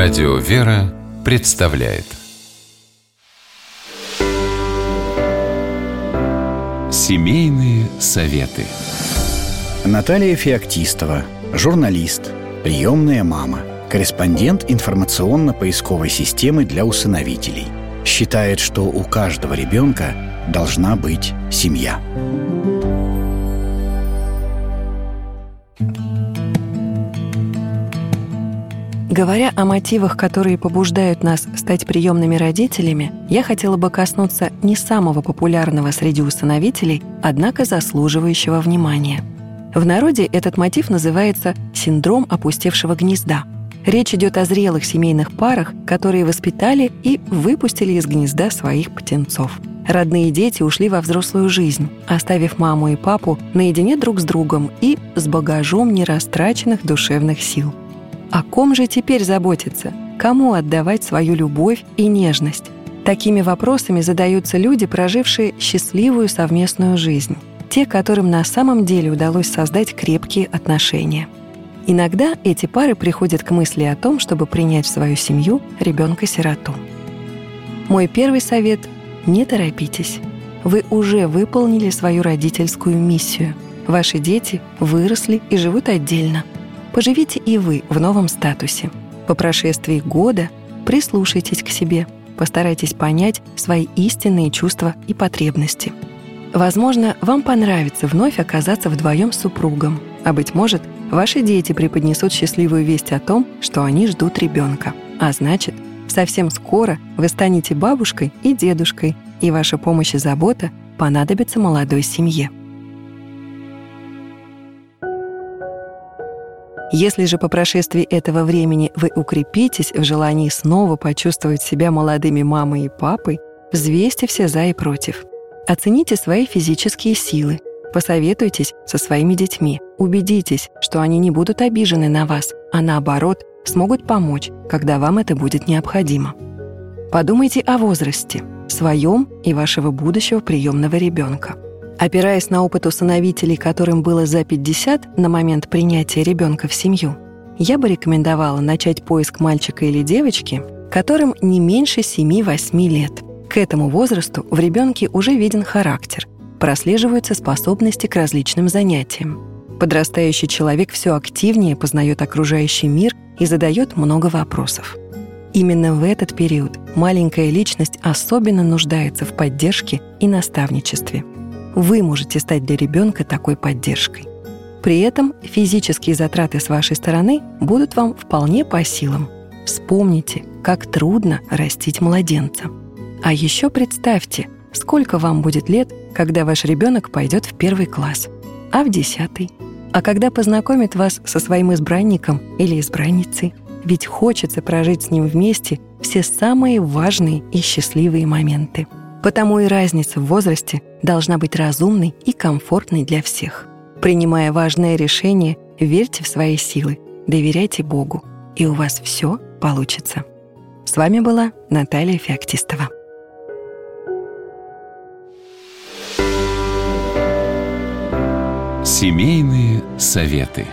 Радио «Вера» представляет Семейные советы Наталья Феоктистова, журналист, приемная мама, корреспондент информационно-поисковой системы для усыновителей. Считает, что у каждого ребенка должна быть семья. Говоря о мотивах, которые побуждают нас стать приемными родителями, я хотела бы коснуться не самого популярного среди усыновителей, однако заслуживающего внимания. В народе этот мотив называется «синдром опустевшего гнезда». Речь идет о зрелых семейных парах, которые воспитали и выпустили из гнезда своих птенцов. Родные дети ушли во взрослую жизнь, оставив маму и папу наедине друг с другом и с багажом нерастраченных душевных сил – о ком же теперь заботиться? Кому отдавать свою любовь и нежность? Такими вопросами задаются люди, прожившие счастливую совместную жизнь. Те, которым на самом деле удалось создать крепкие отношения. Иногда эти пары приходят к мысли о том, чтобы принять в свою семью ребенка-сироту. Мой первый совет – не торопитесь. Вы уже выполнили свою родительскую миссию. Ваши дети выросли и живут отдельно – Поживите и вы в новом статусе. По прошествии года прислушайтесь к себе, постарайтесь понять свои истинные чувства и потребности. Возможно, вам понравится вновь оказаться вдвоем с супругом, а быть может, ваши дети преподнесут счастливую весть о том, что они ждут ребенка. А значит, совсем скоро вы станете бабушкой и дедушкой, и ваша помощь и забота понадобятся молодой семье. Если же по прошествии этого времени вы укрепитесь в желании снова почувствовать себя молодыми мамой и папой, взвесьте все «за» и «против». Оцените свои физические силы, посоветуйтесь со своими детьми, убедитесь, что они не будут обижены на вас, а наоборот, смогут помочь, когда вам это будет необходимо. Подумайте о возрасте, своем и вашего будущего приемного ребенка – Опираясь на опыт усыновителей, которым было за 50 на момент принятия ребенка в семью, я бы рекомендовала начать поиск мальчика или девочки, которым не меньше 7-8 лет. К этому возрасту в ребенке уже виден характер, прослеживаются способности к различным занятиям. Подрастающий человек все активнее познает окружающий мир и задает много вопросов. Именно в этот период маленькая личность особенно нуждается в поддержке и наставничестве – вы можете стать для ребенка такой поддержкой. При этом физические затраты с вашей стороны будут вам вполне по силам. Вспомните, как трудно растить младенца. А еще представьте, сколько вам будет лет, когда ваш ребенок пойдет в первый класс, а в десятый, а когда познакомит вас со своим избранником или избранницей. Ведь хочется прожить с ним вместе все самые важные и счастливые моменты – Потому и разница в возрасте должна быть разумной и комфортной для всех. Принимая важное решение, верьте в свои силы, доверяйте Богу, и у вас все получится. С вами была Наталья Феоктистова. Семейные советы.